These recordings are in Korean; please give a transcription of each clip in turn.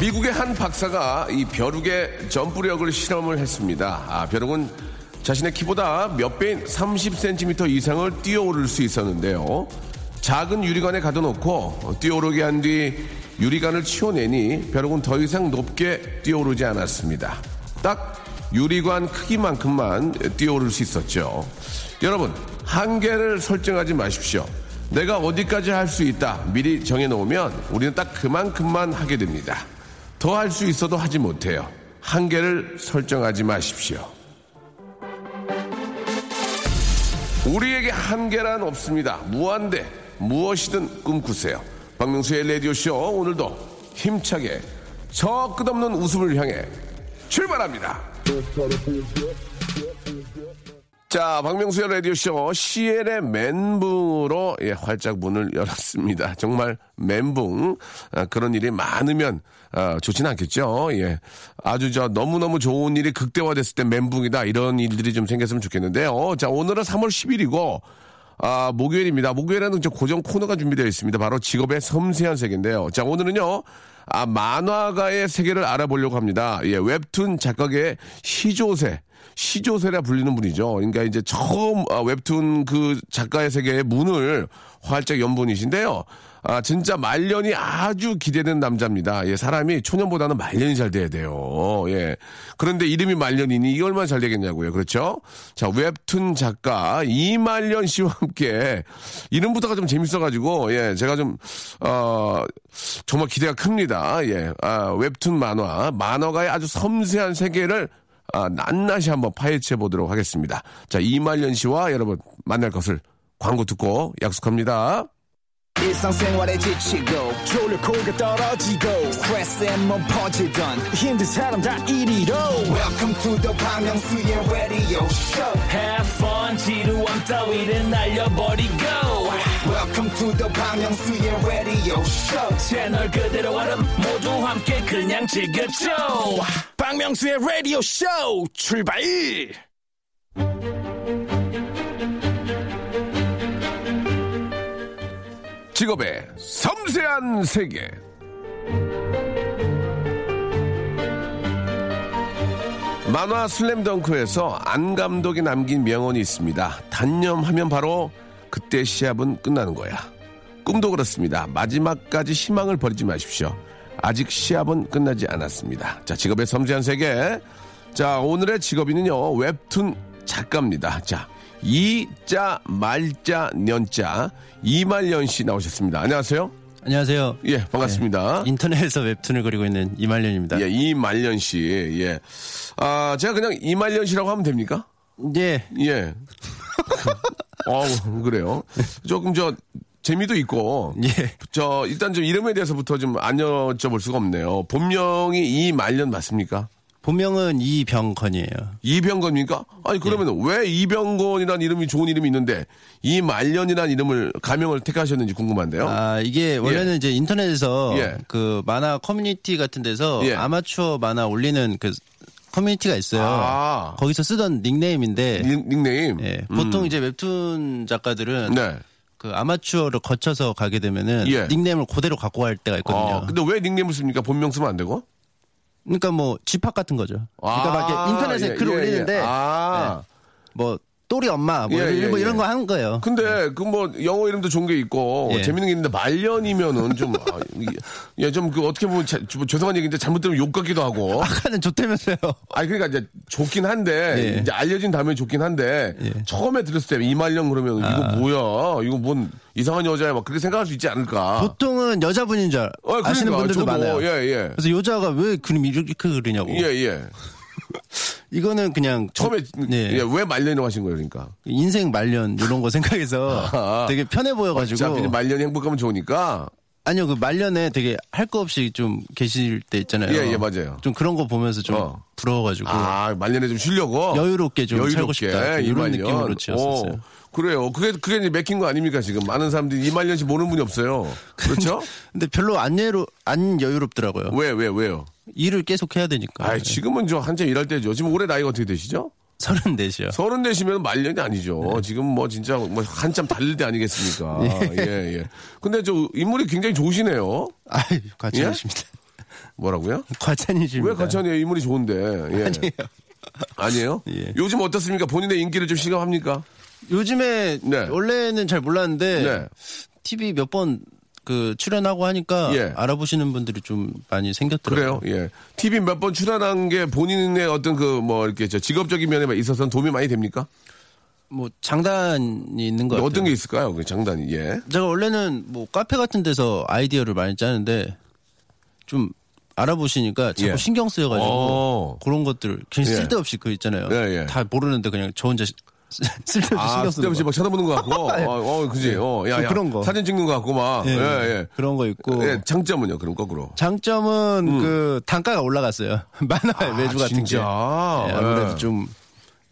미국의 한 박사가 이 벼룩의 점프력을 실험을 했습니다. 아, 벼룩은 자신의 키보다 몇 배인 30cm 이상을 뛰어오를 수 있었는데요. 작은 유리관에 가둬놓고 뛰어오르게 한 뒤 유리관을 치워내니 벼룩은 더 이상 높게 뛰어오르지 않았습니다. 딱 유리관 크기만큼만 뛰어오를 수 있었죠. 여러분, 한계를 설정하지 마십시오. 내가 어디까지 할 수 있다 미리 정해놓으면 우리는 딱 그만큼만 하게 됩니다. 더 할 수 있어도 하지 못해요. 한계를 설정하지 마십시오. 우리에게 한계란 없습니다. 무한대 무엇이든 꿈꾸세요. 박명수의 라디오쇼 오늘도 힘차게 저 끝없는 웃음을 향해 출발합니다. 자, 박명수의 라디오쇼 CL의 멘붕으로 예, 활짝 문을 열었습니다. 정말 멘붕 아, 그런 일이 많으면 아, 좋진 않겠죠. 예, 아주 저 너무너무 좋은 일이 극대화됐을 때 멘붕이다 이런 일들이 좀 생겼으면 좋겠는데요. 자, 오늘은 3월 10일이고 아, 목요일입니다. 목요일에는 저 고정 코너가 준비되어 있습니다. 바로 직업의 섬세한 세계인데요. 자, 오늘은요. 아, 만화가의 세계를 알아보려고 합니다. 예, 웹툰 작가계의 시조세. 시조세라 불리는 분이죠. 그러니까 이제 처음 아, 웹툰 그 작가의 세계의 문을 활짝 연 분이신데요. 아, 진짜 말년이 아주 기대되는 남자입니다. 예, 사람이 초년보다는 말년이 잘 돼야 돼요. 예. 그런데 이름이 말년이니 이게 얼마나 잘 되겠냐고요. 그렇죠? 자, 웹툰 작가 이말년 씨와 함께 이름부터가 좀 재밌어가지고, 예, 제가 좀, 어, 정말 기대가 큽니다. 예. 아, 웹툰 만화, 만화가의 아주 섬세한 세계를 아, 낱낱이 한번 파헤쳐 보도록 하겠습니다. 자, 이말년 씨와 여러분 만날 것을 광고 듣고 약속합니다. 일상생활에 지치고, 졸려 코가 떨어지고, 스트레스에 몸 퍼지던, 힘든 사람 다 이리로. welcome to the Bang Myung-soo's radio show Have fun 지루함 따위를 날려버리고 welcome to the Bang Myung-soo's radio show 채널 그대로 얼음 모두 함께 그냥 즐겨줘 박명수의 라디오 쇼 출발! 직업의 섬세한 세계. 만화 슬램덩크에서 안 감독이 남긴 명언이 있습니다. 단념하면 바로 그때 시합은 끝나는 거야. 꿈도 그렇습니다. 마지막까지 희망을 버리지 마십시오. 아직 시합은 끝나지 않았습니다. 자, 직업의 섬세한 세계. 자, 오늘의 직업인은요, 웹툰 작가입니다. 자, 이자, 말자, 년자, 이말년 씨 나오셨습니다. 안녕하세요. 안녕하세요. 예, 반갑습니다. 네, 인터넷에서 웹툰을 그리고 있는 이말년입니다. 예, 이말년 씨. 예. 아, 제가 그냥 이말년 씨라고 하면 됩니까? 예. 예. 어우, 그래요. 조금 저, 재미도 있고. 예. 저, 일단 좀 이름에 대해서부터 좀 안 여쭤볼 수가 없네요. 본명이 이말년 맞습니까? 본명은 이병건이에요. 이병건입니까? 아니, 그러면 왜 이병건이라는 이름이 좋은 이름이 있는데, 이말년이라는 이름을, 가명을 택하셨는지 궁금한데요. 아, 이게 원래는 이제 인터넷에서 예. 그 만화 커뮤니티 같은 데서 예. 아마추어 만화 올리는 그 커뮤니티가 있어요. 아. 거기서 쓰던 닉네임인데 닉, 닉네임? 예, 보통 이제 웹툰 작가들은 네. 그 아마추어를 거쳐서 가게 되면은 예. 닉네임을 그대로 갖고 갈 때가 있거든요. 아, 근데 왜 닉네임을 씁니까? 본명 쓰면 안 되고? 그러니까 뭐 집합 같은 거죠. 그러니까 막 인터넷에 예, 글 예, 올리는데 예. 아. 뭐 또리 엄마 뭐, 예, 이런, 예, 뭐 이런 예. 거 하는 거예요. 근데 그 뭐 영어 이름도 좋은 게 있고 예. 재밌는 게 있는데 말년이면은 좀 아, 예, 좀그 어떻게 보면 자- 좀 죄송한 얘기인데 잘못 들으면 욕 같기도 하고. 아까는 좋다면서요. 아니 그러니까 이제 좋긴 한데 예. 이제 알려진 다음에 좋긴 한데 예. 처음에 들었을 때 이말년 그러면 이거 뭐야? 이거 뭔 이상한 여자야? 막 그렇게 생각할 수 있지 않을까? 보통은 여자분인 줄 알- 어, 그러니까, 아시는 분들도 저도, 많아요. 예, 예. 그래서 여자가 왜 그림 이렇게 그리냐고. 예, 예. 이거는 그냥 처음에 네. 예, 왜 말년이라고 하신 거예요, 그러니까? 인생 말년 이런 거 생각해서 아. 되게 편해 자, 보여가지고 말년이 행복하면 좋으니까. 아니요 그 말년에 되게 할 거 없이 좀 계실 때 있잖아요. 예, 예, 맞아요. 좀 그런 거 보면서 좀 어. 부러워가지고 아, 말년에 좀 쉬려고? 여유롭게 좀 살고 싶다. 좀 이런 이말년. 느낌으로 지었었어요. 어, 그래요. 그게, 그게 이제 맥힌 거 아닙니까, 지금? 많은 사람들이 이 말년 씨 모르는 분이 없어요. 그렇죠? 근데 별로 안 여유로 안 여유롭더라고요. 왜, 왜, 왜요? 일을 계속 해야 되니까. 아 지금은 저 한참 일할 때죠. 지금 올해 나이가 어떻게 되시죠? 서른 넷이요. 서른 되시면 말년이 아니죠. 네. 지금 뭐 진짜 뭐 한참 달릴 때 아니겠습니까? 예, 예. 근데 저 인물이 굉장히 좋으시네요. 아, 과찬이십니다. 뭐라고요? 과찬이십니다. 왜 과찬이에요? 인물이 좋은데. 예. 아니에요. 아니에요? 예. 요즘 어떻습니까? 본인의 인기를 좀 실감합니까? 요즘에 네. 원래는 잘 몰랐는데 네. TV 몇번 그 출연하고 하니까 예. 알아보시는 분들이 좀 많이 생겼더라고요. 그래요? 예. TV 몇 번 출연한 게 본인의 어떤 그 뭐 이렇게 저 직업적인 면에 있어서는 도움이 많이 됩니까? 뭐 장단이 있는 것 같아요. 어떤 게 있을까요? 그 장단이. 예. 제가 원래는 뭐 카페 같은 데서 아이디어를 많이 짜는데 좀 알아보시니까 자꾸 예. 신경 쓰여가지고 어. 그런 것들 그냥 예. 쓸데없이 그 있잖아요. 예, 예. 다 모르는데 그냥 저 혼자 시- 쓸데없이 아, 쓸데없이 거. 막 쳐다보는 것 같고. 어, 어, 그지. 어, 야, 좀 야. 그런 거. 사진 찍는 것 같고 막. 예, 예, 예. 그런 거 있고 예, 장점은요, 그럼 거꾸로. 장점은 그 단가가 올라갔어요. 만화의 매주 같은 음. 진짜? 게 예, 아무래도 예. 좀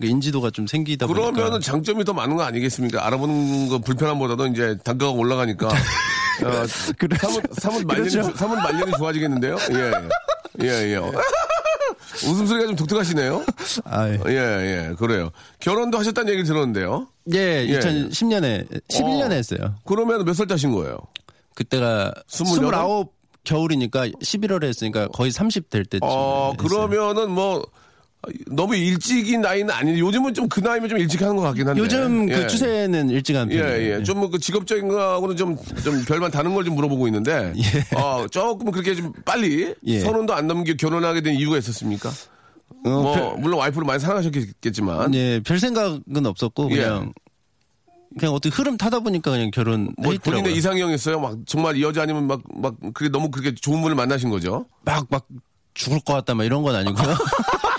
인지도가 좀 생기다 보니까 그러면은 장점이 더 많은 거 아니겠습니까? 알아보는 거 불편함보다도 이제 단가가 올라가니까. 어, 그렇죠. 사뭇, 사뭇 말년이, 그렇죠. 주- 사뭇 말년이 좋아지겠는데요? 예, 예. 예, 예. 웃음소리가 좀 독특하시네요? 아, 예. 예, 예, 그래요. 결혼도 하셨다는 얘기를 들었는데요. 예, 예. 2010년에 11년에 어. 했어요. 그러면 몇 살 따신 거예요? 그때가 스물여덟? 29 겨울이니까 11월에 했으니까 거의 30 될 때쯤. 어, 했어요. 그러면은 뭐, 너무 일찍인 나이는 아닌데, 요즘은 좀 그 나이면 좀 일찍 하는 것 같긴 한데. 요즘 예. 그 추세는 일찍 한 예, 편이에요. 예. 좀뭐그 직업적인 거하고는 좀, 좀 별반 다른 걸 좀 물어보고 있는데. 어, 조금 그렇게 좀 빨리 예. 서른도 안 넘기고 결혼하게 된 이유가 있었습니까? 어, 뭐, 별, 물론 와이프를 많이 사랑하셨겠지만. 예, 별 생각은 없었고 그냥 그냥 어떻게 흐름 타다 보니까 그냥 결혼 뭐. 본인의 이상형이었어요? 막 정말 이 여자 아니면 막, 막, 그게 너무 그렇게 좋은 분을 만나신 거죠? 막 막 죽을 것 같다 막 이런 건 아니고요.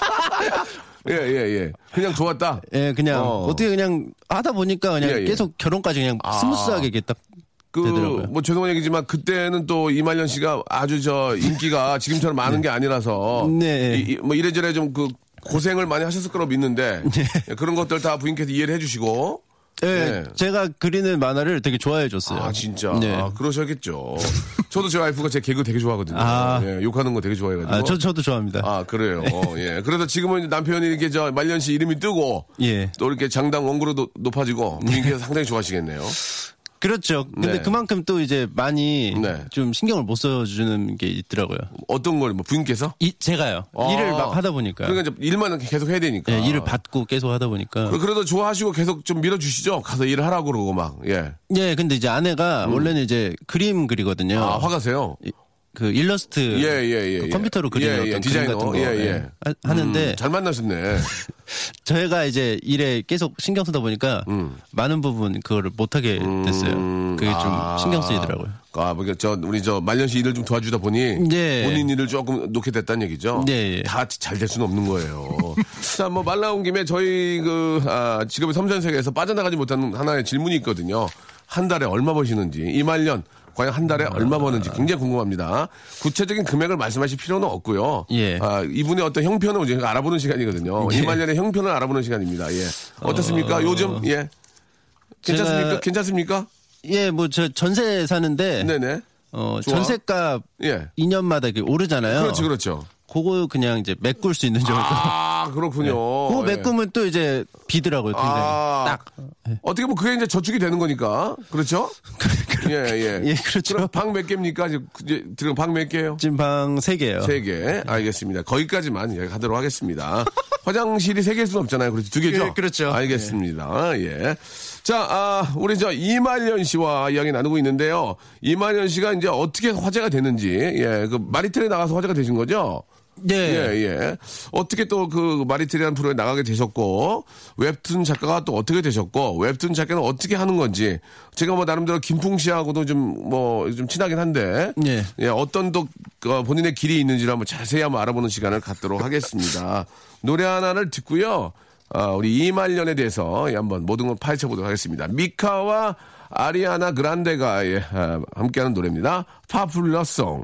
예, 예, 예. 그냥 좋았다. 예, 그냥 어. 어. 떻게 그냥 하다 보니까 그냥 예, 예. 계속 결혼까지 그냥 아. 스무스하게 이게 딱 그. 뭐 죄송한 얘기지만 그때는 또 이말년 씨가 아주 저 인기가 지금처럼 많은 게 아니라서. 네. 이- 이- 뭐 이래저래 좀 그 고생을 많이 하셨을 거라고 믿는데. 네. 예, 그런 것들 다 부인께서 이해를 해주시고. 예, 네. 제가 그리는 만화를 되게 좋아해 줬어요. 아, 진짜. 네. 아, 그러셔야겠죠. 저도 제 와이프가 제 개그 되게 좋아하거든요. 아. 예, 욕하는 거 되게 좋아해가지고. 아, 저 저도 좋아합니다. 아, 그래요. 어, 예. 그래서 지금은 남편이 이렇게 저 말년 씨 이름이 뜨고. 예. 또 이렇게 장당 원고로 높아지고 부인께서 상당히 좋아하시겠네요. 그렇죠. 근데 네. 그만큼 또 이제 많이 네. 좀 신경을 못 써주는 게 있더라고요. 어떤 걸, 뭐 부인께서? 이, 제가요. 아. 일을 막 하다 보니까. 그러니까 일만 계속 해야 되니까. 예, 일을 받고 계속 하다 보니까. 그- 그래도 좋아하시고 계속 좀 밀어주시죠. 가서 일을 하라고 그러고 막. 예. 예, 근데 이제 아내가 원래는 이제 그림 그리거든요. 음. 아, 화가세요? 이- 그 일러스트 예, 예, 예, 그 예. 컴퓨터로 그리는 예, 예, 어떤. 그림 같은 거 하- 하는데 음, 잘 만나셨네. 저희가 이제 일에 계속 신경 쓰다 보니까 많은 부분 그거를 못 하게 됐어요. 그게 좀 아. 신경 쓰이더라고요. 아, 뭐, 저, 우리 저, 말년 씨 일을 좀 도와주다 보니. 예. 본인 일을 조금 놓게 됐다는 얘기죠. 예, 예. 다잘 될 수는 없는 거예요. 자, 뭐, 말 나온 김에 저희 그, 아, 직업의 섬전 세계에서 빠져나가지 못하는 하나의 질문이 있거든요. 한 달에 얼마 버시는지. 이말년. 과연 한 달에 얼마 버는지 굉장히 궁금합니다. 구체적인 금액을 말씀하실 필요는 없고요. 예. 아, 이분의 어떤 형편을 이제 알아보는 시간이거든요. 예. 이말년의 형편을 알아보는 시간입니다. 예. 어떻습니까? 요즘? 예. 괜찮습니까? 제가- 괜찮습니까? 예, 뭐 저 전세 사는데 네네. 어, 좋아. 전세값 예. 2년마다 이렇게 오르잖아요. 그렇죠, 그렇죠. 그거 그냥 이제 메꿀 수 있는 정도. 아, 그렇군요. 그거 예. 메꾸면 또 이제 비더라고요. 굉장히. 아, 딱. 어떻게 보면 그게 이제 저축이 되는 거니까. 그렇죠? 예, 예. 예, 그렇죠. 방 몇 개입니까? 이제 들어 방몇 개요? 지금 방 3개요. 세 개. 알겠습니다. 거기까지만 예, 하도록 하겠습니다. 화장실이 세 개일 수는 없잖아요. 그렇죠. 두 개죠? 그- 그렇죠. 알겠습니다. 예. 자, 아, 우리 저 이말년 씨와 이야기 나누고 있는데요. 이말년 씨가 이제 어떻게 화제가 됐는지, 예, 그 마리텔에 나가서 화제가 되신 거죠? 예. 예, 예. 어떻게 또 그 마리텔이라는 프로에 나가게 되셨고, 웹툰 작가가 또 어떻게 되셨고, 웹툰 작가는 어떻게 하는 건지, 제가 뭐 나름대로 김풍 씨하고도 좀 뭐 좀 친하긴 한데, 예. 어떤 또 어, 본인의 길이 있는지를 한번 자세히 한번 알아보는 시간을 갖도록 하겠습니다. 노래 하나를 듣고요. 아, 우리 이말년에 대해서 예, 한번 모든 걸 파헤쳐 보도록 하겠습니다. 미카와 아리아나 그란데가 예, 아, 함께하는 노래입니다. 파플러송.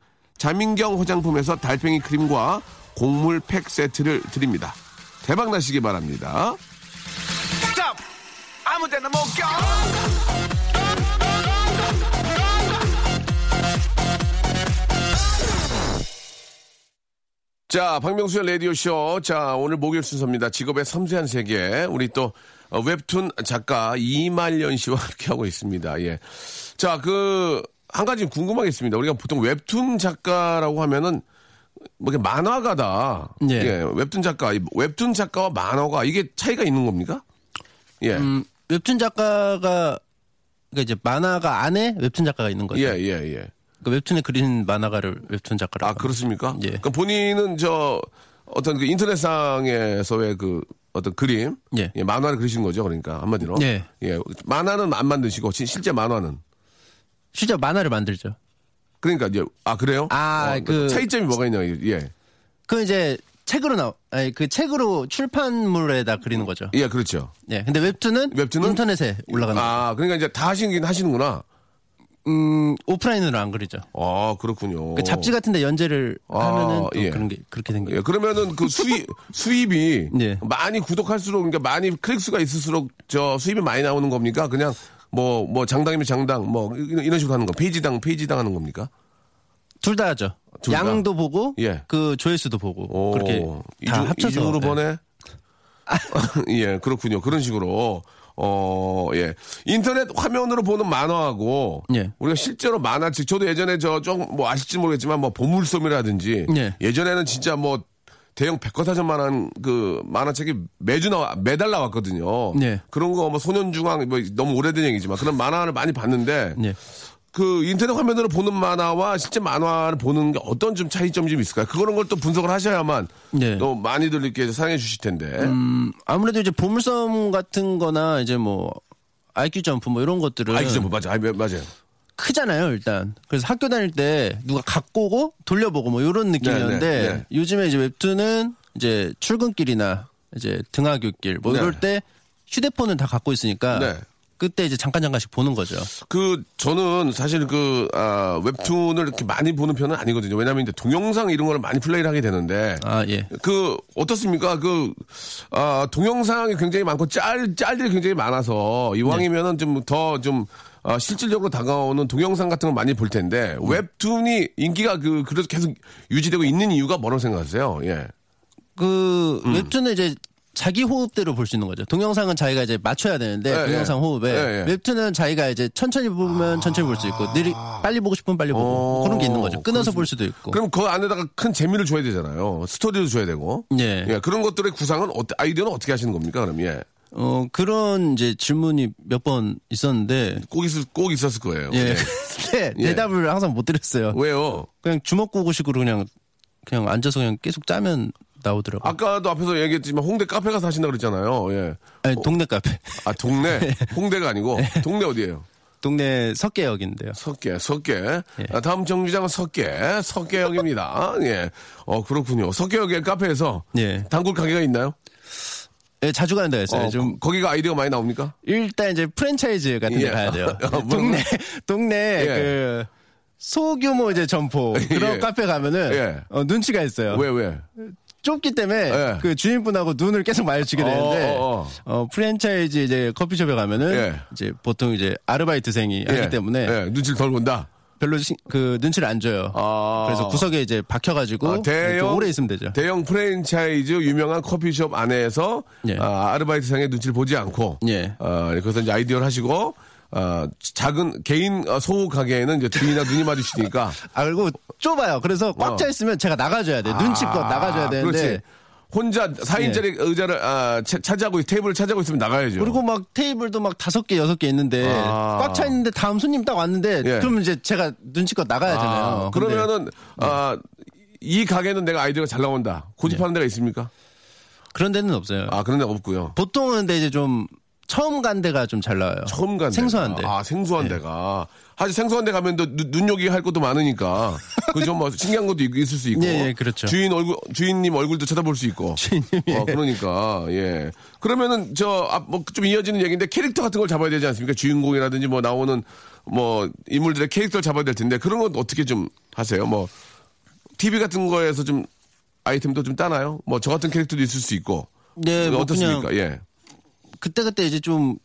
자민경 화장품에서 달팽이 크림과 곡물 팩 세트를 드립니다. 대박 나시기 바랍니다. 자, 박명수의 라디오쇼. 자, 오늘 목요일 순서입니다. 직업의 섬세한 세계. 우리 또, 어, 웹툰 작가 이말년 씨와 함께하고 있습니다. 예. 자, 그, 한 가지 궁금하겠습니다. 우리가 보통 웹툰 작가라고 하면은, 뭐, 이게 만화가다. 예. 웹툰 작가. 이 웹툰 작가와 만화가 이게 차이가 있는 겁니까? 예. 음, 웹툰 작가가 그러니까 이제 만화가 안에 웹툰 작가가 있는 거죠. 예, 예, 예. 그러니까 웹툰에 그린 만화가를 웹툰 작가라고. 아, 합니다. 그렇습니까? 예. 그러니까 본인은 저, 어떤 그 인터넷상에서의 그 어떤 그림. 예. 만화를 그리신 거죠. 그러니까 한마디로. 예. 예. 만화는 안 만드시고 시- 실제 만화는. 실제 만화를 만들죠. 그러니까 이제 아 그래요? 아, 어, 그- 차이점이 뭐가 있냐? 예. 그 이제 책으로 나, 아니 그 책으로 출판물에다 그리는 거죠. 예, 그렇죠. 예. 근데 웹툰은, 웹툰은? 인터넷에 올라가는 거죠. 아, 그러니까 이제 다 하시긴 하시는구나. 음, 오프라인으로 안 그리죠. 아, 그렇군요. 그 잡지 같은 데 연재를 아, 하면은 또 예. 그런 게 그렇게 생겨요. 예, 그러면은 그 수입 수입이 예. 많이 구독할수록 그러니까 많이 클릭 수가 있을수록 저 수입이 많이 나오는 겁니까? 그냥 뭐 뭐 장당이면 장당 뭐 이런 식으로 하는 거 페이지당 페이지당 하는 겁니까? 둘 다 하죠. 둘 다? 양도 보고 예. 그 조회수도 보고 오, 그렇게 다 이중, 합쳐서 이중으로 네. 보내. 예, 그렇군요. 그런 식으로. 어, 예. 인터넷 화면으로 보는 만화하고 예. 우리가 실제로 만화책 저도 예전에 저 좀 뭐 아실지 모르겠지만 뭐 보물섬이라든지 예. 예전에는 진짜 뭐 대형 백과사전만한 그 만화책이 매주 나와 매달 나왔거든요. 예. 그런 거 뭐 소년중앙 뭐 너무 오래된 얘기지만 그런 만화를 많이 봤는데 예. 그 인터넷 화면으로 보는 만화와 실제 만화를 보는 게 어떤 좀 차이점이 좀 있을까요? 그거는 걸또 분석을 하셔야만 네. 또 많이들 이렇게 사랑해 주실 텐데. 음, 아무래도 이제 보물섬 같은 거나 이제 뭐 IQ 점프 뭐 이런 것들은 아이 좀 맞아, 맞아요. 크잖아요, 일단. 그래서 학교 다닐 때 누가 갖고 오고 돌려보고 뭐 이런 느낌이었는데 네, 네, 네. 요즘에 이제 웹툰은 이제 출근길이나 이제 등하굣길 뭐 네. 이럴 때 휴대폰을 다 갖고 있으니까 네. 그때 이제 잠깐 잠깐씩 보는 거죠. 그 저는 사실 그 아, 웹툰을 이렇게 많이 보는 편은 아니거든요. 왜냐하면 이제 동영상 이런 거를 많이 플레이를 하게 되는데. 아, 예. 그 어떻습니까? 그 아, 동영상이 굉장히 많고 짤 짤들이 굉장히 많아서 이왕이면은 좀 더좀 아, 실질적으로 다가오는 동영상 같은 걸 많이 볼 텐데 웹툰이 인기가 그 그래도 계속 유지되고 있는 이유가 뭐라고 생각하세요? 예. 그 음. 웹툰은 이제 자기 호흡대로 볼 수 있는 거죠. 동영상은 자기가 이제 맞춰야 되는데 예, 동영상 예. 호흡에 예, 예. 웹툰은 자기가 이제 천천히 보면 천천히 볼 수 있고 느리 빨리 보고 싶으면 빨리 보고 어, 그런 게 있는 거죠. 끊어서. 볼 수도 있고. 그럼 그 안에다가 큰 재미를 줘야 되잖아요. 스토리도 줘야 되고. 예. 예, 그런 것들의 구상은 아이디어는 어떻게 하시는 겁니까? 그럼 예. 어 그런 이제 질문이 몇 번 있었는데 꼭 있을 꼭 있었을 거예요. 예. 근데 예. 대답을 항상 못 드렸어요. 왜요? 그냥 주먹구구식으로 그냥 그냥 앉아서 그냥 계속 짜면 나오더라고요. 아까도 앞에서 얘기했지만 홍대 카페 가서 하신다 그랬잖아요. 예. 아니, 동네 카페. 아 동네 홍대가 아니고 동네 어디예요? 동네 석계역인데요. 석계, 석계. 예. 아, 다음 정류장은 석계, 석계역입니다. 예. 어, 그렇군요. 석계역의 카페에서 예. 단골 가게가 있나요? 예, 자주 가는 데가 있어요. 어, 좀 거- 거기가 아이디어가 많이 나옵니까? 일단 이제 프랜차이즈 같은 데 예. 가야 돼요. 어? 동네 동네 예. 그 소규모 이제 점포 그런 예. 카페 가면은 예. 어, 눈치가 있어요. 왜, 왜? 좁기 때문에 예. 그 주인분하고 눈을 계속 마주치게 되는데 어, 어, 어, 프랜차이즈 이제 커피숍에 가면은 예. 이제 보통 이제 아르바이트생이 하기 때문에 예, 눈치를 덜 본다. 별로 시- 그 눈치를 안 줘요. 아. 그래서 구석에 이제 박혀가지고 아, 대형- 좀 오래 있으면 되죠. 대형 프랜차이즈 유명한 커피숍 안에서 예. 아, 아르바이트상의 눈치를 보지 않고 예. 아, 그래서 이제 아이디어를 하시고 아, 작은 개인 어, 소호 가게에는 이제 등이나 눈이 마주치니까 아 그리고 좁아요. 그래서 꽉 차 있으면 제가 나가줘야 돼. 눈치껏 나가줘야 되는데. 아, 그렇지. 혼자 4인짜리 의자를 아, 차- 차지하고 테이블을 차지하고 있으면 나가야죠. 그리고 막 테이블도 막 다섯 개 여섯 개 있는데 아. 꽉차 있는데 다음 손님 딱 왔는데 예. 그러면 이제 제가 눈치껏 나가야잖아요. 아, 근데 그러면은 아, 이 가게는 내가 아이디어가 잘 나온다. 고집하는 데가 있습니까? 그런 데는 없어요. 아 그런 데가 없고요. 보통은 근데 이제 좀 처음 간 데가 좀 잘 나와요. 처음 간 생소한 데. 아 생소한 네. 데가. 사실 생소한 데 가면 또 눈- 눈요기 할 것도 많으니까 그좀 뭐 신기한 것도 있- 있을 수 있고. 예, 예, 그렇죠. 주인 얼굴 주인님 얼굴도 쳐다볼 수 있고. 주인님, 예. 어, 그러니까 예. 그러면은 저뭐좀 이어지는 얘기인데 캐릭터 같은 걸 잡아야 되지 않습니까? 주인공이라든지 뭐 나오는 뭐 인물들의 캐릭터를 잡아야 될 텐데 그런 건 어떻게 좀 하세요? 뭐 TV 같은 거에서 좀 아이템도 좀 따나요? 뭐 저 같은 캐릭터도 있을 수 있고. 네, 뭐 어떻습니까? 예. 그때그때 이제 좀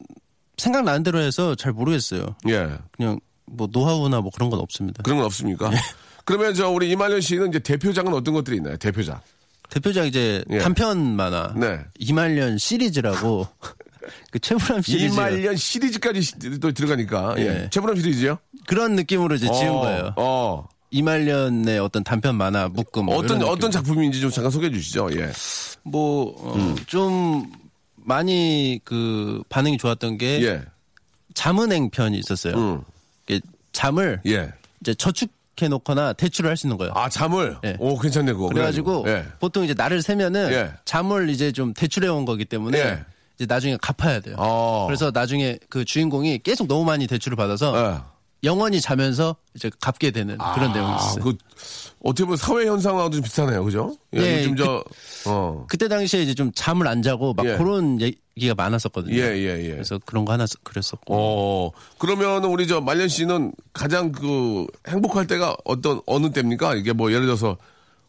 생각나는 대로 해서 잘 모르겠어요. 예. 그냥 뭐 노하우나 뭐 그런 건 없습니다. 그런 건 없습니까? 네. 그러면 저 우리 이말년 씨는 이제 대표작은 어떤 것들이 있나요? 대표작. 대표작 이제 예. 단편 만화 네. 이말년 시리즈라고 그 최불암 시리즈 이말년 시리즈까지 시- 또 들어가니까 예. 예. 최불암 시리즈요? 그런 느낌으로 이제 지은 어, 거예요. 어. 이말년의 어떤 단편 만화 묶음 뭐 어떤 어떤. 작품인지 좀 잠깐 소개해 주시죠. 예. 뭐좀 많이 그 반응이 좋았던 게 예. 자문행 편이 있었어요. 음. 잠을 예. 이제 저축 해 놓거나 대출을 할 수 있는 거예요. 아, 잠을. 예. 오, 괜찮네 그거. 그래가지고 예. 보통 이제 날을 세면은 예. 잠을 이제 좀 대출해 온 거기 때문에 예. 이제 나중에 갚아야 돼요. 어. 그래서 나중에 그 주인공이 계속 너무 많이 대출을 받아서 예. 영원히 자면서 이제 갚게 되는 그런 내용이 아, 있어요. 그 어떻게 보면 사회 현상하고도 좀 비슷하네요. 그죠? 예. 예, 요즘 그- 저 어. 그때 당시에 이제 좀 잠을 안 자고 막 예. 그런 얘 기가 많았었거든요. 예, 예, 예. 그래서 그런 거 하나 써- 그랬었고. 어, 그러면 우리 저 말년 씨는 가장 그 행복할 때가 어떤 어느 때입니까? 이게 뭐 예를 들어서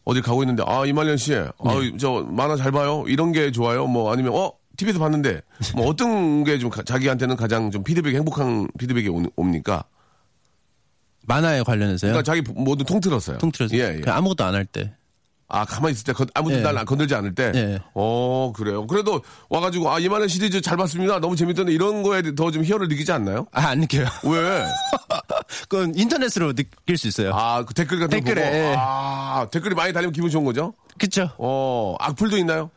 어디 가고 있는데 아 이말년 씨, 네. 아저 만화 잘 봐요. 이런 게 좋아요. 뭐 아니면 어 TV에서 봤는데 뭐 어떤 게 좀 자기한테는 가장 좀 피드백이 행복한 피드백이 오, 옵니까? 만화에 관련해서요. 그러니까 자기 모두 통틀었어요. 통틀어서 예, 예. 그냥 아무것도 안 할 때. 아 가만히 있을 때 건- 아무도 예. 날 건들지 않을 때. 예. 어 그래요. 그래도 와가지고 아 이말년 시리즈 잘 봤습니다. 너무 재밌던데 이런 거에 더 좀 희열을 느끼지 않나요? 아, 안 느껴요. 왜? 그건 인터넷으로 느낄 수 있어요. 아, 그 댓글 같은 댓글에, 거 보고. 예. 아, 댓글이 많이 달리면 기분 좋은 거죠? 그쵸? 어, 악플도 있나요?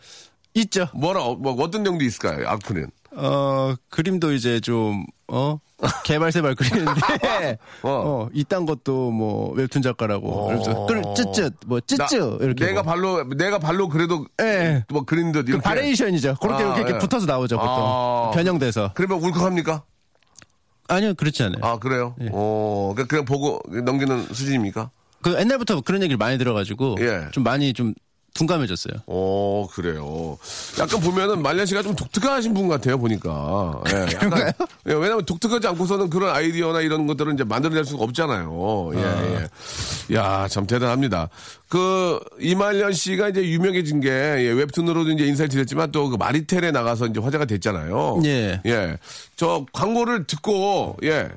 있죠. 뭐라, 어, 뭐, 어떤 내용도 있을까요? 악플은. 어, 그림도 이제 좀, 어? 개발세 발 그리는데, 어. 어. 이딴 것도 뭐, 웹툰 작가라고. 그래서, 끌, 쯧쯧, 뭐, 나- 쯧쯧, 이렇게. 내가 뭐. 발로, 내가 발로 그래도. 예. 뭐 그린 듯그 이렇게. variation이죠. 그렇게 아, 이렇게, 이렇게 예. 붙어서 나오죠, 보통. 아. 변형돼서. 그러면 울컥합니까? 아니요, 그렇지 않아요. 아, 그래요? 어, 그냥, 그냥 보고 넘기는 수준입니까? 그 옛날부터 그런 얘기를 많이 들어가지고, 예. 좀 많이 좀 둔감해졌어요. 어, 그래요. 약간 보면은 말년 씨가 좀 독특하신 분 같아요, 보니까. 예, 약간, 예, 왜냐면 독특하지 않고서는 그런 아이디어나 이런 것들은 이제 만들어낼 수가 없잖아요. 예, 예. 야, 참 대단합니다. 그, 이말년 씨가 이제 유명해진 게, 예, 웹툰으로도 이제 인사를 드렸지만 또 그 마리텔에 나가서 이제 화제가 됐잖아요. 예. 예. 저 광고를 듣고, 예,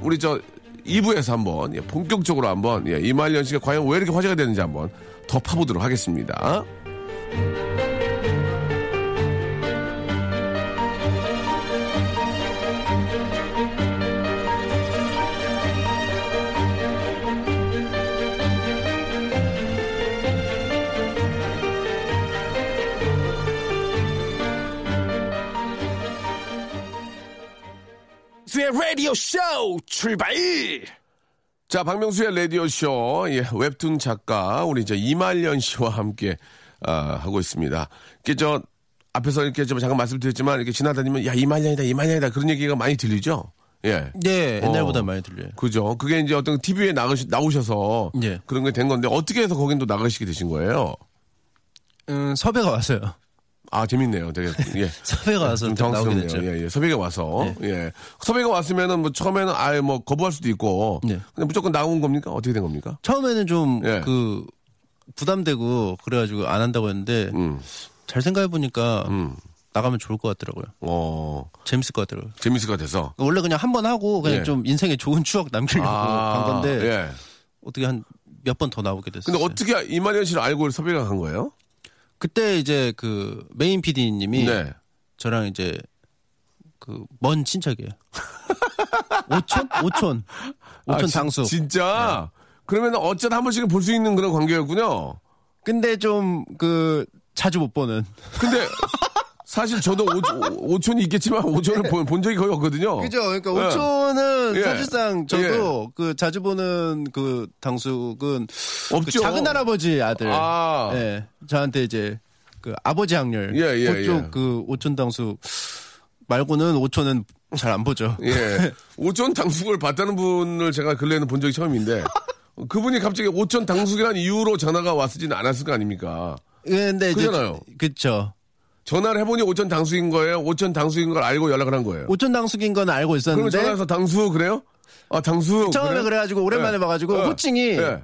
우리 저 2부에서 한번, 예, 본격적으로 한번, 예, 이말년 씨가 과연 왜 이렇게 화제가 되는지 한번 더 파보도록 하겠습니다. 라디오 쇼 출발! 자, 박명수의 라디오쇼, 예, 웹툰 작가, 우리 이제 이말년 씨와 함께, 아, 하고 있습니다. 이게 저, 앞에서 이렇게 좀 잠깐 말씀드렸지만, 이렇게 지나다니면, 야, 이말년이다, 이말년이다, 그런 얘기가 많이 들리죠? 예. 네, 옛날보다 어. 많이 들려요. 그죠. 그게 이제 어떤 TV에 나가시, 나오셔서, 예. 그런 게 된 건데, 어떻게 해서 거긴 또 나가시게 되신 거예요? 음, 섭외가 왔어요. 아, 재밌네요. 되게, 예. 섭외가 와서 당황스럽네요. 됐죠. 예, 예. 섭외가 와서, 예. 섭외가 왔으면은 뭐 처음에는 아예 뭐 거부할 수도 있고, 네. 그냥 무조건 나온 겁니까? 어떻게 된 겁니까? 처음에는 좀 예. 그 부담되고 그래가지고 안 한다고 했는데 음. 잘 생각해 보니까 음. 나가면 좋을 것 같더라고요. 어, 재밌을 것 같더라고요. 재밌을 것 같아서. 원래 그냥 한 번 하고 그냥 예. 좀 인생에 좋은 추억 남기려고 간 건데 예. 어떻게 한 몇 번 더 나오게 됐어요. 근데 어떻게 이만현 씨를 알고 섭외가 간 거예요? 그때 이제 그 메인 PD님이 네. 저랑 이제 그 먼 친척이에요. 오촌? 오촌. 오촌 아, 지- 당수. 진짜? 그러면 어쩌다 한 번씩은 볼 수 있는 그런 관계였군요. 근데 좀 그 자주 못 보는. 근데 사실 저도 오, 촌이 있겠지만 오촌을 본, 본 적이 거의 없거든요. 그죠? 그러니까 예. 오촌은 예. 사실상 저도 그 자주 보는 그 당숙은 없죠. 그 작은 할아버지 아들. 아. 예. 저한테 이제 그 아버지 학렬. 예, 예, 그쪽 예. 그 오촌 당숙 말고는 오촌은 잘 안 보죠. 예. 오촌 당숙을 봤다는 분을 제가 근래에는 본 적이 처음인데 그분이 갑자기 오촌 당숙이라는 이유로 전화가 왔지는 않았을 거 아닙니까? 예, 근데 그잖아요. 그쵸. 전화를 해보니 오촌 당숙인 거예요. 오촌 당숙인 걸 알고 연락을 한 거예요. 오촌 당숙인 건 알고 있었는데 전화해서 당수 그래요? 아 당수. 처음에 그래요? 그래가지고 오랜만에 예. 봐가지고 예. 호칭이 예.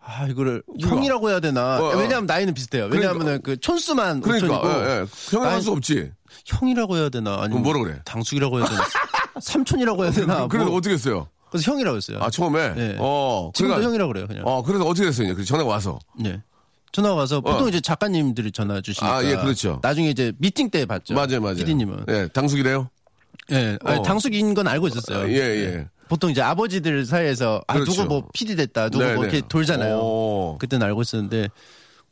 아 이거를 누가? 형이라고 해야 되나? 어, 어. 왜냐하면 나이는 비슷해요. 왜냐하면은 그 촌수만 그러니까 예, 예. 형이 할 나이- 수 없지. 형이라고 해야 되나? 아니면 그럼 뭐라 그래? 당숙이라고 해야 되나? 삼촌이라고 해야 되나? 그래서 뭐. 어떻게 했어요? 그래서 형이라고 했어요. 아 처음에. 예. 어. 지금도 그러니까- 형이라고 그래요, 그냥. 어 그래서 어떻게 됐어요? 그래서 전화 와서. 네. 전화 와서 보통 어. 이제 작가님들이 전화 주시니까. 아, 예, 그렇죠. 나중에 이제 미팅 때 봤죠. 맞아요, 맞아요. PD님은. 예, 당숙이래요. 예. 아니, 어. 당숙인 건 알고 있었어요. 아, 예, 예. 보통 이제 아버지들 사이에서 아 그렇죠. 누구 뭐 PD 됐다, 누구 네, 뭐 네. 이렇게 돌잖아요. 오. 그때는 알고 있었는데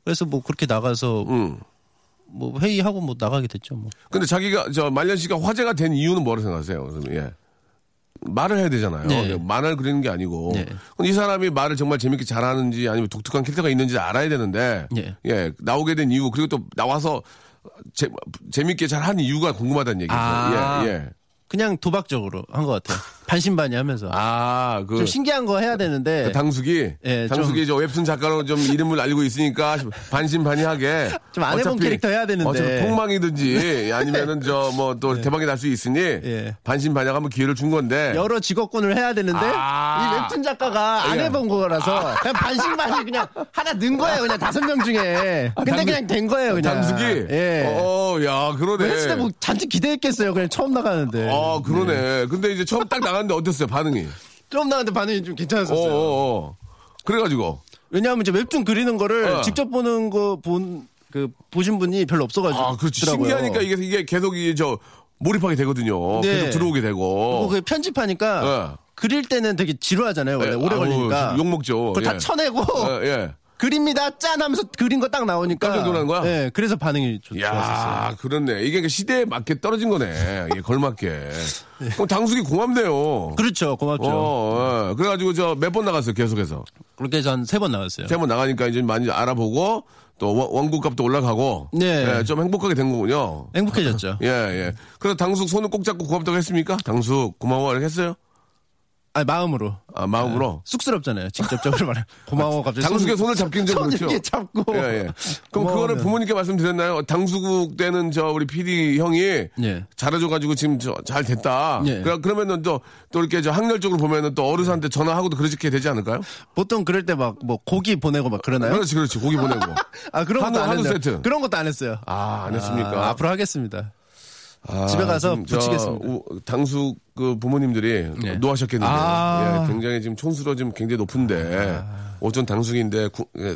그래서 뭐 그렇게 나가서 음. 뭐 회의하고 뭐 나가게 됐죠. 뭐. 근데 자기가 저 말년 씨가 화제가 된 이유는 뭐라고 생각하세요? 예. 말을 해야 되잖아요. 네. 만화를 그리는 게 아니고. 네. 이 사람이 말을 정말 재밌게 잘하는지 아니면 독특한 캐릭터가 있는지 알아야 되는데. 네. 예. 나오게 된 이유 그리고 또 나와서 재, 재밌게 잘 한 이유가 궁금하다는 얘기죠. 아. 예, 예. 그냥 도박적으로 한 것 같아요. 반신반의하면서 아, 그 좀 신기한 거 해야 되는데 당숙이 예, 당숙이 저 웹툰 작가로 좀 이름을 알고 있으니까 반신반의하게 좀 안 해본 어차피- 캐릭터 해야 되는데. 어차피 폭망이든지 아니면은 저 뭐 또 대박이 날 수 있으니 예. 반신반의하고 한번 기회를 준 건데 여러 직업군을 해야 되는데 아. 이 웹툰 작가가 안 예. 해본 거라서 그냥 반신반의 그냥 하나 넣은 거예요. 그냥 다섯 명 중에. 근데 당숙- 그냥 된 거예요. 그냥. 당숙이 예. 어, 야 그러네. 했을 때뭐 잔뜩 기대했겠어요. 그냥 처음 나가는데. 아 그러네. 근데 이제 처음 딱 나 갔는데 어땠어요 반응이? 처음 나갔는데 반응이 좀 어, 괜찮았었어요. 어, 어. 그래가지고 왜냐하면 이제 웹툰 그리는 거를 어. 직접 보는 거 본 그 보신 분이 별로 없어가지고. 아 그렇지 더라고요. 신기하니까 이게 이게 계속 이게 저 몰입하게 되거든요. 네. 계속 들어오게 되고. 그 편집하니까 어. 그릴 때는 되게 지루하잖아요. 원래 예, 오래 아우, 걸리니까. 욕 먹죠. 그걸 예. 다 쳐내고 예, 예. 그립니다 짠 하면서 그린 거 딱 나오니까 깜짝 놀란 거야? 예, 그래서 반응이 좋, 좋았었어요. 야, 그렇네. 이게 그 시대에 맞게 떨어진 거네. 이게 걸맞게. 그럼 당숙이 고맙네요. 그렇죠, 고맙죠. 어, 예. 그래가지고 저 몇 번 나갔어요, 계속해서. 그렇게 해서 한 세 번 나왔어요. 세 번 나가니까 이제 많이 알아보고 또 원- 원고값도 올라가고. 네. 예, 좀 행복하게 된 거군요. 행복해졌죠. 예, 예. 그래서 당숙 손을 꼭 잡고 고맙다고 했습니까? 당숙 고마워 이렇게 했어요? 아 마음으로. 아, 마음으로. 쑥스럽잖아요. 직접적으로 말해. 고마워 갑자기. 당숙의 손- 손을 잡긴 좀손 그렇죠. 이렇게 잡고. 예, 예. 그럼 고마워요. 그거를 부모님께 말씀드렸나요? 당수국 때는 저 우리 PD 형이 예. 잘해줘가지고 지금 저 잘 됐다. 예. 그러, 그러면은 또, 또 이렇게 저 학렬적으로 보면은 또 어르신한테 전화하고도 그렇게 되지 않을까요? 보통 그럴 때 막 뭐 고기 보내고 막 그러나요? 그렇지, 그렇지. 고기 보내고. 아 그런 한우- 것도 안 했어요. 세트. 그런 것도 안 했어요. 아, 안 했습니까? 아, 앞으로 하겠습니다. 아, 집에 가서 붙이겠습니다. 우- 당숙 그 부모님들이 네. 노하셨겠는데 아. 예, 굉장히 지금 촌수로 지금 굉장히 높은데 오전 당숙인데 구- 예,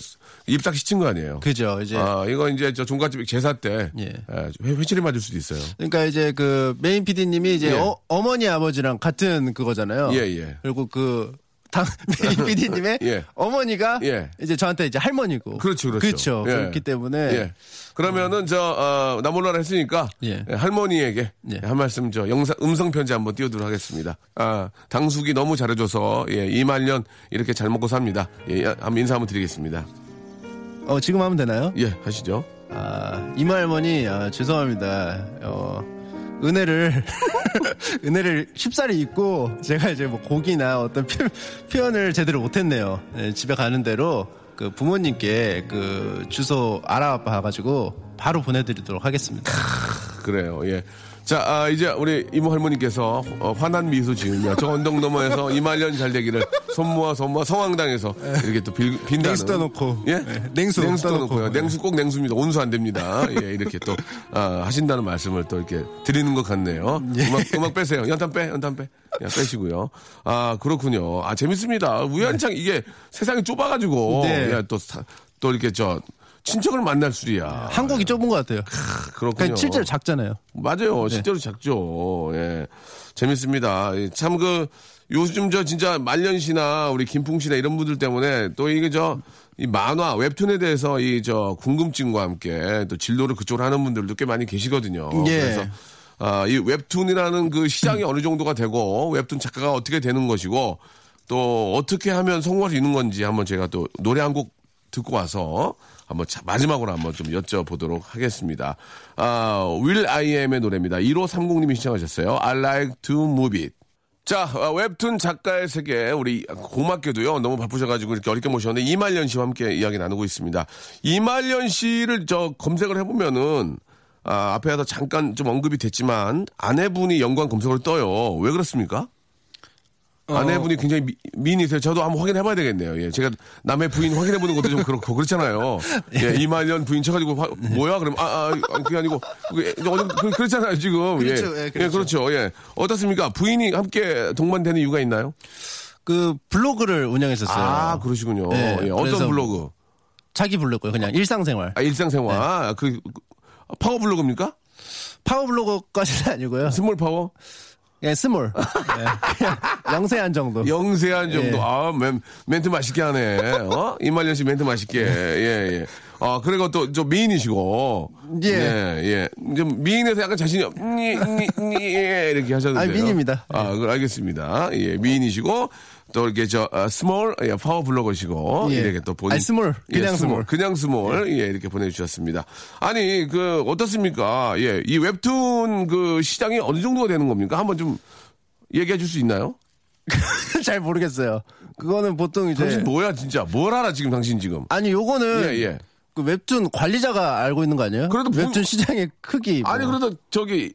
입싹 시친 거 아니에요? 그죠 이제. 아, 이거 이제 저 종갓집 제사 때 예. 예, 회, 회초리 맞을 수도 있어요. 그러니까 이제 그 메인 PD님이 이제 예. 어, 어머니 아버지랑 같은 그거잖아요. 예, 예. 그리고 그 PD님의 예. 어머니가 예. 이제 저한테 이제 할머니고. 그렇죠, 그렇죠. 그렇죠. 예. 그렇기 때문에 예. 그러면은 저 어, 나몰라라 했으니까 예. 예, 할머니에게 예. 한 말씀 저 영상 음성 편지 한번 띄워드리도록 하겠습니다. 아 당숙이 너무 잘해줘서 예, 이말년 이렇게 잘 먹고 삽니다. 예, 한번 인사 한번 드리겠습니다. 어 지금 하면 되나요? 예, 하시죠. 아 이모 할머니 아, 죄송합니다. 어 은혜를 은혜를 쉽사리 잊고 제가 이제 뭐 곡이나 어떤 표, 표현을 제대로 못했네요. 예, 집에 가는 대로 그 부모님께 그 주소 알아봐가지고 바로 보내드리도록 하겠습니다. 그래요. 예. 자, 아, 이제 우리 이모 할머니께서 어, 환한 미소 지으며 저 언덕 너머에서 이말년 잘 되기를 손모아 손모아 성황당에서 이렇게 또 빌, 빈다는. 냉수 떠놓고. 예? 네, 냉수 냉수 떠놓고요. 떠놓고. 냉수 꼭 냉수입니다. 온수 안 됩니다. 예, 이렇게 또 아, 하신다는 말씀을 또 이렇게 드리는 것 같네요. 예. 음악, 음악 빼세요. 연탄 빼, 연탄 빼. 야, 빼시고요. 아, 그렇군요. 아, 재밌습니다. 우연창 이게 세상이 좁아가지고. 네. 야, 또, 사- 또 이렇게 저, 친척을 만날 줄이야. 한국이 좁은 것 같아요. 그렇군요. 그러니까 실제로 작잖아요. 맞아요. 실제로 작죠. 예. 재밌습니다. 예, 참 그, 요즘 저 진짜 말년 씨나 우리 김풍 씨나 이런 분들 때문에 또 이게 저, 이 만화, 웹툰에 대해서 이 저 궁금증과 함께 또 진로를 그쪽으로 하는 분들도 꽤 많이 계시거든요. 예. 그래서 아, 이 웹툰이라는 그 시장이 어느 정도가 되고 웹툰 작가가 어떻게 되는 것이고 또 어떻게 하면 성공할 수 있는 건지 한번 제가 또 노래 한 곡 듣고 와서 한번 자- 마지막으로 한번 좀 여쭤보도록 하겠습니다. 아, I Am의 노래입니다. 1530님이 시청하셨어요. I like to move it. 자, 아, 웹툰 작가의 세계, 우리 고맙게도요, 너무 바쁘셔가지고 이렇게 어렵게 모셨는데, 이말년 씨와 함께 이야기 나누고 있습니다. 이말년 씨를 저 검색을 해보면은, 아, 앞에서 잠깐 좀 언급이 됐지만, 아내분이 연관 검색어를 떠요. 왜 그렇습니까? 아내분이 굉장히 미, 미인이세요. 저도 한번 확인해봐야 되겠네요. 예, 제가 남의 부인 확인해보는 것도 좀 그렇고 그렇잖아요. 예, 이말년 부인 쳐가지고 화- 뭐야? 그럼 아, 아, 아, 그게 아니고 그게 어디 그, 그렇잖아요 지금. 그렇죠. 예, 예, 예, 그렇죠. 그렇죠. 예, 어떻습니까? 부인이 함께 동반되는 이유가 있나요? 그 블로그를 운영했었어요. 아, 그러시군요. 네, 예, 어떤 블로그? 자기 블로그요. 그냥 일상생활. 아, 일상생활. 그, 그 파워 블로그입니까? 파워 블로그까지는 아니고요. small 파워? 그냥 small. 네, 그냥 영세한 정도. 영세한 정도. 예. 아, 멘, 멘트 맛있게 하네. 어? 이말년 씨 멘트 맛있게. 예, 예. 아, 그리고 또, 저 미인이시고. 예. 예, 예. 좀 미인에서 약간 자신이, 없- 니, 니, 니, 예, 이렇게 하셨는데요. 아니, 미인입니다. 아, 그 알겠습니다. 예, 미인이시고. 또 이렇게 저, 아, small, 예, 파워 블로거시고. 예. 이렇게 또 본인. 아니, small. 그냥 예, small. 그냥 small. 예, 이렇게 보내주셨습니다. 아니, 그, 어떻습니까? 예, 이 웹툰 그 시장이 어느 정도가 되는 겁니까? 한번 좀 얘기해 줄 수 있나요? 잘 모르겠어요. 그거는 보통 이제 당신 뭐야 진짜 뭘 알아 지금 당신 지금 아니 요거는 예, 예. 그 웹툰 관리자가 알고 있는 거 아니에요? 그래도 부- 웹툰 시장의 크기. 뭐. 아니 그래도 저기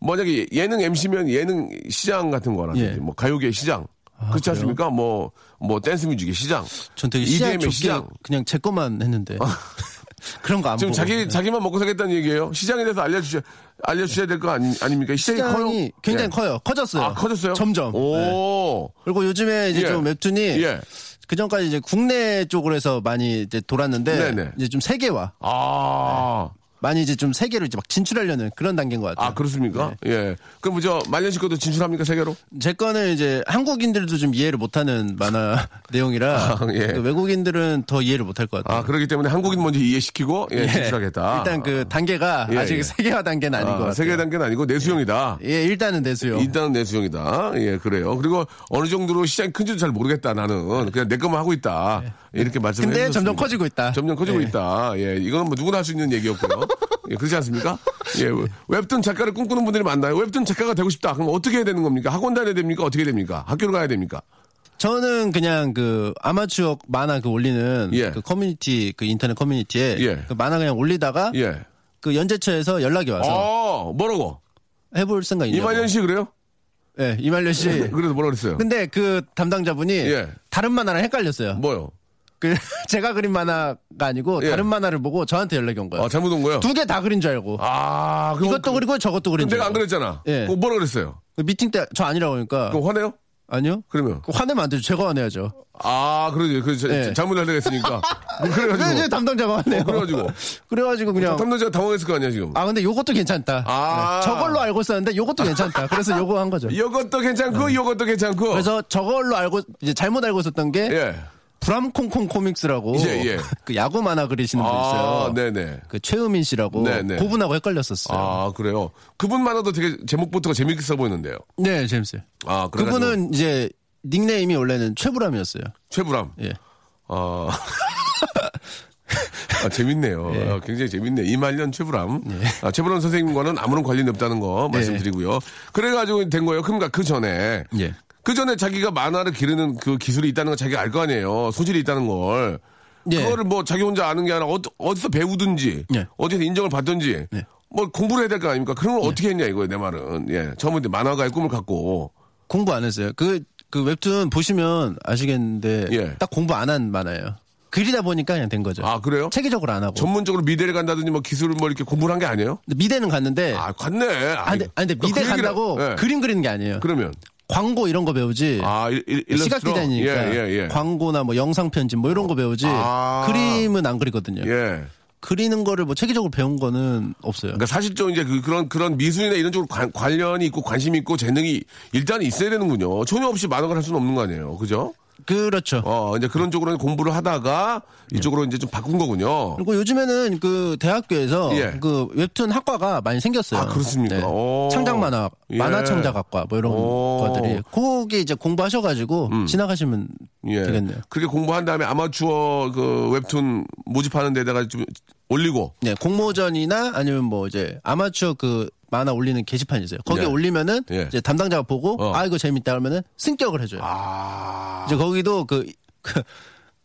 만약에 예능 MC면 예능 시장 같은 거라든지 예. 뭐 가요계 시장 그렇지 그래요? 않습니까? 뭐 뭐 댄스 뮤직의 시장 전 되게 시장 시장 그냥 제 것만 했는데 그런 거안 지금 보고. 자기 네. 자기만 먹고 살겠다는 얘기예요. 시장에 대해서 알려주셔 알려주셔야 될 거 아니, 아닙니까? 시장이, 커요. 시장이 굉장히 예. 커요. 커졌어요. 아 커졌어요? 점점. 네. 오 그리고 요즘에 이제 예. 좀 웹툰이 예. 그 전까지 이제 국내 쪽으로 해서 많이 이제 돌았는데 네네. 이제 좀 세계화 아. 많이 이제 좀 세계로 이제 막 진출하려는 그런 단계인 것 같아요. 아, 그렇습니까? 네. 예. 그럼 뭐저 말년 씨 것도 진출합니까, 세계로? 제 거는 이제 한국인들도 좀 이해를 못하는 만화 내용이라 아, 예. 그 외국인들은 더 이해를 못할 것 같아요. 아, 그러기 때문에 한국인 먼저 이해시키고, 예, 예. 진출하겠다. 일단 그 단계가 예, 아직 예. 세계화 단계는 아닌 것 아, 같아요. 세계 단계는 아니고 내수용이다. 예, 일단은 내수요. 일단은 내수용이다. 예, 그래요. 그리고 어느 정도로 시장이 큰지도 잘 모르겠다, 나는. 그냥 내 것만 하고 있다. 이렇게 말씀을 네. 근데 해주셨습니다. 점점 커지고 있다. 점점 커지고 예. 있다. 예, 이거는 뭐 누구나 할 수 있는 얘기였고요. 예, 그렇지 않습니까? 예, 웹툰 작가를 꿈꾸는 분들이 많나요? 웹툰 작가가 되고 싶다. 그럼 어떻게 해야 되는 겁니까? 학원 다녀야 됩니까? 어떻게 됩니까? 학교를 가야 됩니까? 저는 그냥 그 아마추어 만화 그 올리는 예. 그 커뮤니티 그 인터넷 커뮤니티에 예. 그 만화 그냥 올리다가 예. 그 연재처에서 연락이 와서 어, 뭐라고? 해볼 생각 있냐고. 이말년 씨 그래요? 예, 이말년 씨. 그래서 뭐라 그랬어요? 근데 그 담당자분이 예. 다른 만화랑 헷갈렸어요. 뭐요? 그 제가 그린 만화가 아니고 예. 다른 만화를 보고 저한테 연락이 온 거예요. 아, 잘못 온 거예요? 두 개 다 그린 줄 알고. 아, 그럼 이것도 그- 그리고 저것도 그린 줄 내가 안 알고. 그랬잖아. 예. 그거 뭐라 그랬어요? 그 미팅 때 저 아니라고 하니까 그럼 화내요? 아니요. 그러면? 그 화내면 안 되죠. 제가 화내야죠. 아, 그러지. 그, 자- 예. 잘못하려고 했으니까. 왜, 그래가지고. 왜 담당자가 화내요? 어, 그래가지고. 그래가지고 그냥 탐노자가 당황했을 거 아니야, 지금. 아 근데 요것도 괜찮다. 아. 네, 저걸로 알고 있었는데 요것도 괜찮다. 그래서 요거 한 거죠. 이것도 괜찮고, 이것도 괜찮고. 그래서 저걸로 알고 이제 잘못 알고 있었던 게 예. 브람콩콩 코믹스라고 예, 예. 그 야구 만화 그리시는 분 아, 있어요. 네네. 그 최우민 씨라고 네네. 그분하고 헷갈렸었어요. 아, 그래요. 그분 만화도 되게 제목부터가 재밌게 써 보이는데요. 네, 재밌어요. 아, 그래 그분은 이제 닉네임이 원래는 최불암이었어요. 최불암. 예. 아. 아, 재밌네요. 예. 아, 굉장히 재밌네. 이말년 최불암. 아, 최불암 선생님과는 아무런 관련이 없다는 거 말씀드리고요. 그래가지고 된 거예요. 그러니까 그 전에. 예. 그 전에 자기가 만화를 기르는 그 기술이 있다는 걸 자기가 알 거 아니에요. 소질이 있다는 걸. 예. 그거를 뭐 자기 혼자 아는 게 아니라 어디, 어디서 배우든지 예. 어디서 인정을 받든지 예. 뭐 공부를 해야 될 거 아닙니까? 그런 걸 어떻게 했냐 이거예요, 내 말은. 예. 처음부터 만화가의 꿈을 갖고. 공부 안 했어요. 그, 그 웹툰 보시면 아시겠는데 예. 딱 공부 안 한 만화예요. 글이다 보니까 그냥 된 거죠. 아, 그래요? 체계적으로 안 하고. 전문적으로 미대를 간다든지 뭐 기술을 뭐 이렇게 공부를 한 게 아니에요? 근데 미대는 갔는데 아, 갔네. 아, 근데, 아니, 근데 그 미대 얘기를- 간다고 예. 그림 그리는 게 아니에요. 그러면. 광고 이런 거 배우지. 아, 일, 일, 시각? 디자인이니까 예, 예, 예. 광고나 뭐 영상 편집 뭐 이런 거 배우지 아. 그림은 안 그리거든요. 예. 그리는 거를 뭐 체계적으로 배운 거는 없어요. 그러니까 사실 좀 이제 그, 런 그런 미술이나 이런 쪽으로 관, 관련이 있고 관심이 있고 재능이 일단 있어야 되는군요. 전혀 없이 만화를 할 수는 없는 거 아니에요. 그죠? 그렇죠. 어, 이제 그런 쪽으로 공부를 하다가 이쪽으로 이제 좀 바꾼 거군요. 그리고 요즘에는 그 대학교에서 예. 그 웹툰 학과가 많이 생겼어요. 아, 그렇습니까? 오. 창작 만화, 예. 만화 창작 학과 뭐 이런 오. 음. 것들이 거기 이제 공부하셔 가지고 지나가시면 예. 되겠네요. 그렇게 공부한 다음에 아마추어 그 웹툰 모집하는 데다가 좀 올리고 네, 공모전이나 아니면 뭐 이제 아마추어 그 만화 올리는 게시판이 있어요. 거기에 예. 올리면은 예. 이제 담당자가 보고 어. 아 이거 재밌다 그러면은 승격을 해줘요. 아. 이제 거기도 그, 그,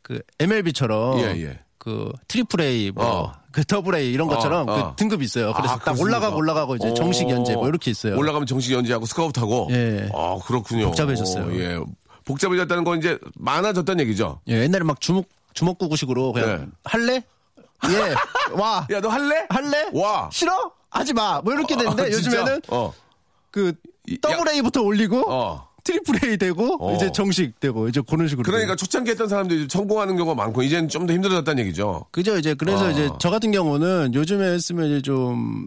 그 MLB처럼 예, 예. 그 triple A 뭐 어. 그 double A 이런 것처럼 어, 어. 그 등급이 있어요. 그래서 아, 딱? 올라가고 올라가고 이제 정식 연재 뭐 이렇게 있어요. 올라가면 정식 연재하고 스카우트하고. 예. 아 그렇군요. 복잡해졌어요. 어, 예. 복잡해졌다는 건 이제 많아졌다는 얘기죠. 예, 옛날에 막 주먹 주먹구구식으로 그냥 네. 할래? 예. 와. 야 너 할래? 할래? 와. 싫어? 하지 마. 뭐 이렇게 되는데 아, 진짜? 요즘에는 어. 그 이- 더블 A부터 올리고 어. triple A 되고 어. 이제 정식 되고 이제 그런 식으로. 그러니까 초창기 했던 사람들이 성공하는 경우가 많고 이제는 좀 더 힘들어졌다는 얘기죠. 그죠 이제 그래서 아. 이제 저 같은 경우는 요즘에 했으면 이제 좀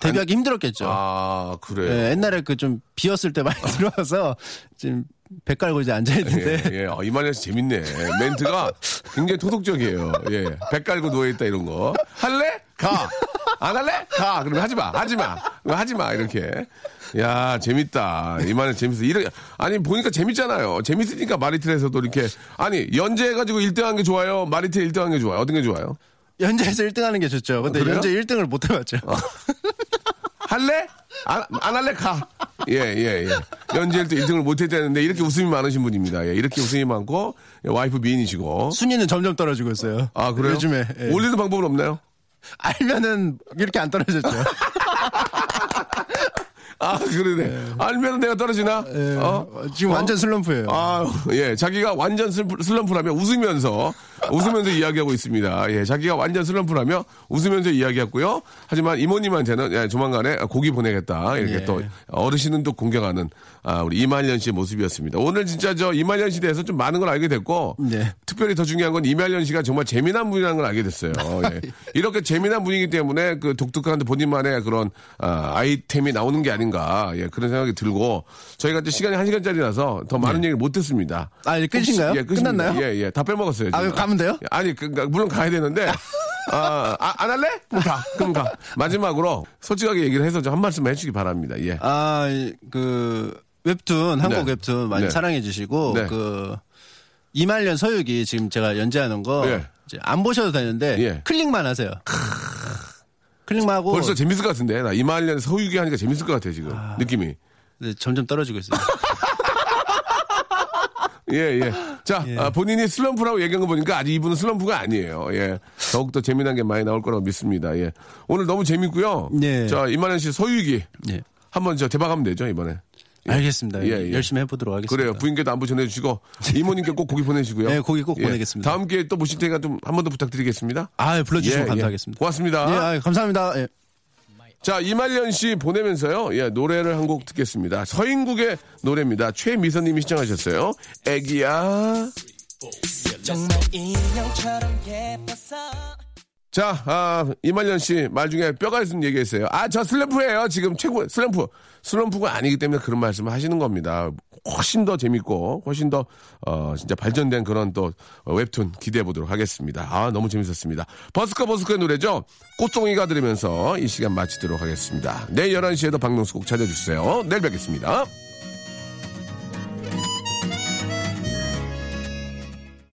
데뷔하기 힘들었겠죠. 아 그래요. 예, 옛날에 그 좀 비었을 때 많이 들어와서 지금 배 깔고 이제 앉아 있는데 예, 예. 어, 이만희 씨 재밌네. 멘트가 굉장히 토속적이에요. 예. 배 깔고 누워있다 이런 거. 할래? 가. 안 할래? 가. 그러면 하지 마. 하지 마. 하지 마. 이렇게. 야, 재밌다. 이만희 재밌어. 이래, 아니, 보니까 재밌잖아요. 재밌으니까 마리틀에서도 이렇게. 아니, 연재해가지고 1등 한 게 좋아요? 마리틀 1등 한 게 좋아요? 어떤 게 좋아요? 연재에서 1등 하는 게 좋죠. 근데 어, 그래요? 연재 1등을 못 해봤죠. 할래? 안, 안 할래? 가. 예, 예, 예. 연재일 때 1등을 못 했다는데 이렇게 웃음이 많으신 분입니다. 예, 이렇게 웃음이 많고, 예, 와이프 미인이시고. 순위는 점점 떨어지고 있어요. 아, 그래요? 요즘에 예. 올리는 방법은 없나요? 알면은 이렇게 안 떨어졌죠. 아, 그러네. 알면 내가 떨어지나? 예. 어? 지금 완전 슬럼프예요. 아, 예. 자기가 완전 슬- 슬럼프라면 웃으면서, 웃으면서 이야기하고 있습니다. 예. 자기가 완전 슬럼프라면 웃으면서 이야기했고요. 하지만 이모님한테는 예, 조만간에 고기 보내겠다. 이렇게 예. 또 어르신은 또 공경하는 아, 우리 이말년 씨의 모습이었습니다. 오늘 진짜 저 이말년 씨에 대해서 좀 많은 걸 알게 됐고, 네. 특별히 더 중요한 건 이말년 씨가 정말 재미난 분이라는 걸 알게 됐어요. 예. 이렇게 재미난 분이기 때문에 그 독특한 본인만의 그런 아, 이템이 나오는 게 아닌가 예, 그런 생각이 들고 저희가 이제 시간이 한 시간짜리라서 더 많은 얘기를 못 듣습니다. 네. 아, 이제 끝인가요? 혹시- 예, 끝입니다. 끝났나요? 예, 예, 다 빼먹었어요. 아, 지금. 그럼 가면 돼요? 아니, 그, 그, 물론 가야 되는데. 아, 아, 안 할래? 그럼 가. 그럼 가. 마지막으로 솔직하게 얘기를 해서 좀 한 말씀 해주시기 바랍니다. 예. 아, 이- 그 웹툰 한국 네. 웹툰 많이 네. 사랑해 주시고 네. 그 이말년 서유기 지금 제가 연재하는 거 예. 이제 안 보셔도 되는데 예. 클릭만 하세요. 클릭만 하고 벌써 재밌을 것 같은데. 나 이말년 서유기 하니까 재밌을 것 같아, 지금. 느낌이. 네, 점점 떨어지고 있어요. 예, 예. 자, 아, 본인이 슬럼프라고 얘기한 거 보니까 아직 이분은 슬럼프가 아니에요. 예. 더욱더 재미난 게 많이 나올 거라고 믿습니다. 예. 오늘 너무 재밌고요. 네. 자, 이만현 씨 서유기. 예. 한번 저 대박 하면 되죠, 이번에. 예. 알겠습니다. 예, 예. 열심히 해보도록 하겠습니다. 그래요. 부인께도 안부 전해주시고, 이모님께 꼭 고기 보내시고요. 네, 고기 꼭 예. 보내겠습니다. 다음 기회에 또 모실 테니까 좀 한 번 더 부탁드리겠습니다. 아, 불러주시면 예, 예. 감사하겠습니다. 고맙습니다. 예, 아, 감사합니다. 예. 자, 이말년 씨 보내면서요. 예, 노래를 한 곡 듣겠습니다. 서인국의 노래입니다. 최미선 님이 시청하셨어요. 애기야. 자, 아, 이말년 씨 말 중에 뼈가 있으면 얘기했어요. 아, 저 슬럼프예요. 지금 최고 슬럼프. 슬럼프가 아니기 때문에 그런 말씀을 하시는 겁니다. 훨씬 더 재밌고 훨씬 더 어, 진짜 발전된 그런 또 어, 웹툰 기대해 보도록 하겠습니다. 아, 너무 재밌었습니다. 버스커 버스커의 노래죠. 꽃송이가 들으면서 이 시간 마치도록 하겠습니다. 내일 11시에도 박명수 꼭 찾아주세요. 내일 뵙겠습니다.